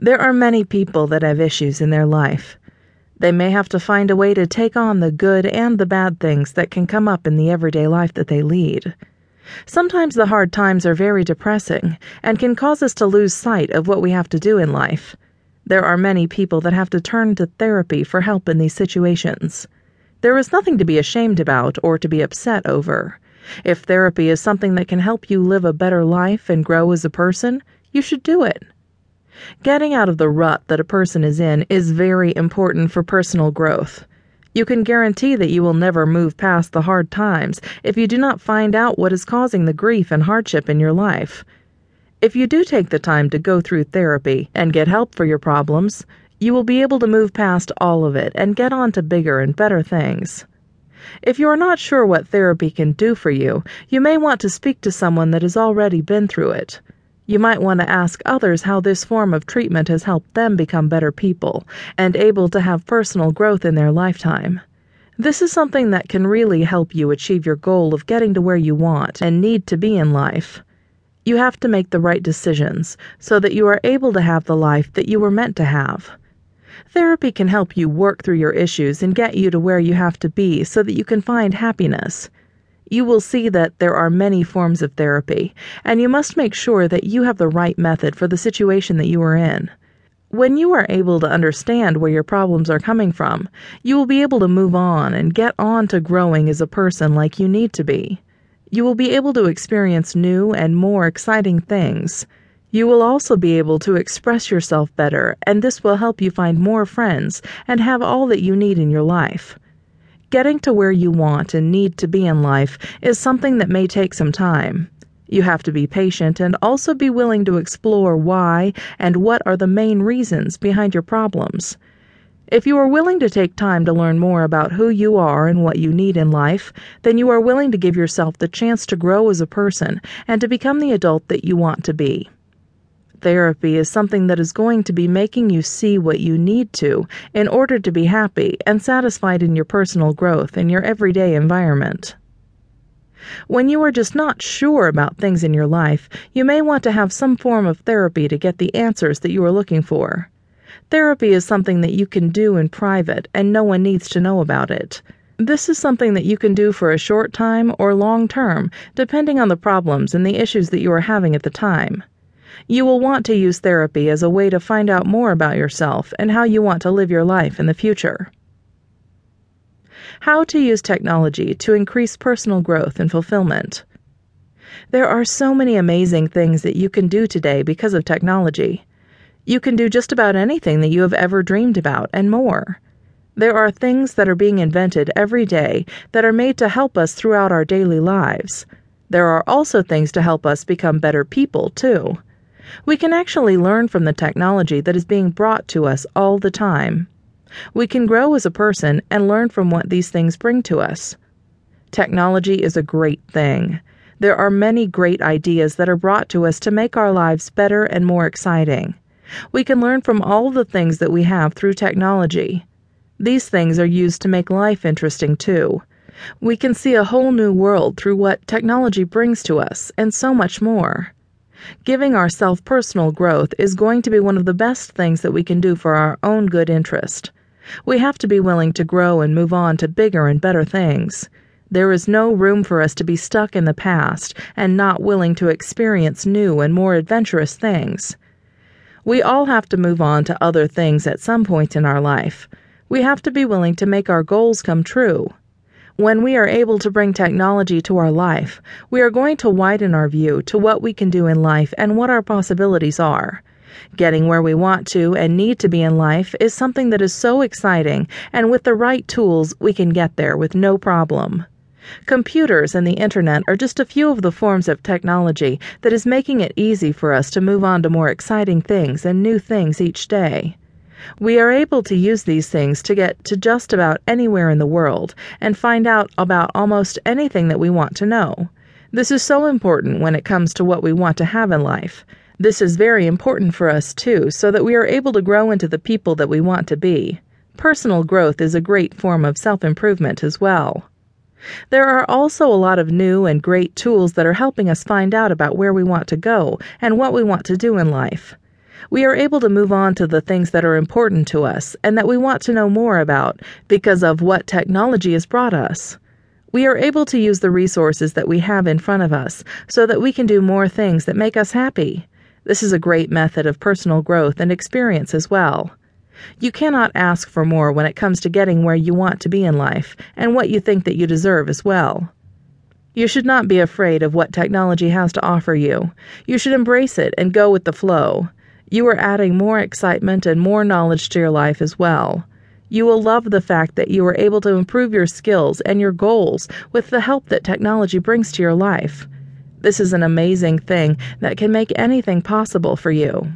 There are many people that have issues in their life. They may have to find a way to take on the good and the bad things that can come up in the everyday life that they lead. Sometimes the hard times are very depressing and can cause us to lose sight of what we have to do in life. There are many people that have to turn to therapy for help in these situations. There is nothing to be ashamed about or to be upset over. If therapy is something that can help you live a better life and grow as a person, you should do it. Getting out of the rut that a person is in is very important for personal growth. You can guarantee that you will never move past the hard times if you do not find out what is causing the grief and hardship in your life. If you do take the time to go through therapy and get help for your problems, you will be able to move past all of it and get on to bigger and better things. If you are not sure what therapy can do for you, you may want to speak to someone that has already been through it. You might want to ask others how this form of treatment has helped them become better people and able to have personal growth in their lifetime. This is something that can really help you achieve your goal of getting to where you want and need to be in life. You have to make the right decisions so that you are able to have the life that you were meant to have. Therapy can help you work through your issues and get you to where you have to be so that you can find happiness you will see that there are many forms of therapy, and you must make sure that you have the right method for the situation that you are in. When you are able to understand where your problems are coming from, you will be able to move on and get on to growing as a person like you need to be. You will be able to experience new and more exciting things. You will also be able to express yourself better, and this will help you find more friends and have all that you need in your life. Getting to where you want and need to be in life is something that may take some time. You have to be patient and also be willing to explore why and what are the main reasons behind your problems. If you are willing to take time to learn more about who you are and what you need in life, then you are willing to give yourself the chance to grow as a person and to become the adult that you want to be. Therapy is something that is going to be making you see what you need to in order to be happy and satisfied in your personal growth in your everyday environment. When you are just not sure about things in your life, you may want to have some form of therapy to get the answers that you are looking for. Therapy is something that you can do in private and no one needs to know about it. This is something that you can do for a short time or long term, depending on the problems and the issues that you are having at the time. You will want to use therapy as a way to find out more about yourself and how you want to live your life in the future. How to use technology to increase personal growth and fulfillment. There are so many amazing things that you can do today because of technology. You can do just about anything that you have ever dreamed about and more. There are things that are being invented every day that are made to help us throughout our daily lives. There are also things to help us become better people, too. We can actually learn from the technology that is being brought to us all the time. We can grow as a person and learn from what these things bring to us. Technology is a great thing. There are many great ideas that are brought to us to make our lives better and more exciting. We can learn from all the things that we have through technology. These things are used to make life interesting too. We can see a whole new world through what technology brings to us, and so much more. Giving ourselves personal growth is going to be one of the best things that we can do for our own good interest. We have to be willing to grow and move on to bigger and better things. There is no room for us to be stuck in the past and not willing to experience new and more adventurous things. We all have to move on to other things at some point in our life. We have to be willing to make our goals come true. When we are able to bring technology to our life, we are going to widen our view to what we can do in life and what our possibilities are. Getting where we want to and need to be in life is something that is so exciting, and with the right tools, we can get there with no problem. Computers and the internet are just a few of the forms of technology that is making it easy for us to move on to more exciting things and new things each day. We are able to use these things to get to just about anywhere in the world and find out about almost anything that we want to know. This is so important when it comes to what we want to have in life. This is very important for us too, so that we are able to grow into the people that we want to be. Personal growth is a great form of self improvement as well. There are also a lot of new and great tools that are helping us find out about where we want to go and what we want to do in life. We are able to move on to the things that are important to us and that we want to know more about because of what technology has brought us. We are able to use the resources that we have in front of us so that we can do more things that make us happy. This is a great method of personal growth and experience as well. You cannot ask for more when it comes to getting where you want to be in life and what you think that you deserve as well. You should not be afraid of what technology has to offer you. You should embrace it and go with the flow. You are adding more excitement and more knowledge to your life as well. You will love the fact that you are able to improve your skills and your goals with the help that technology brings to your life. This is an amazing thing that can make anything possible for you.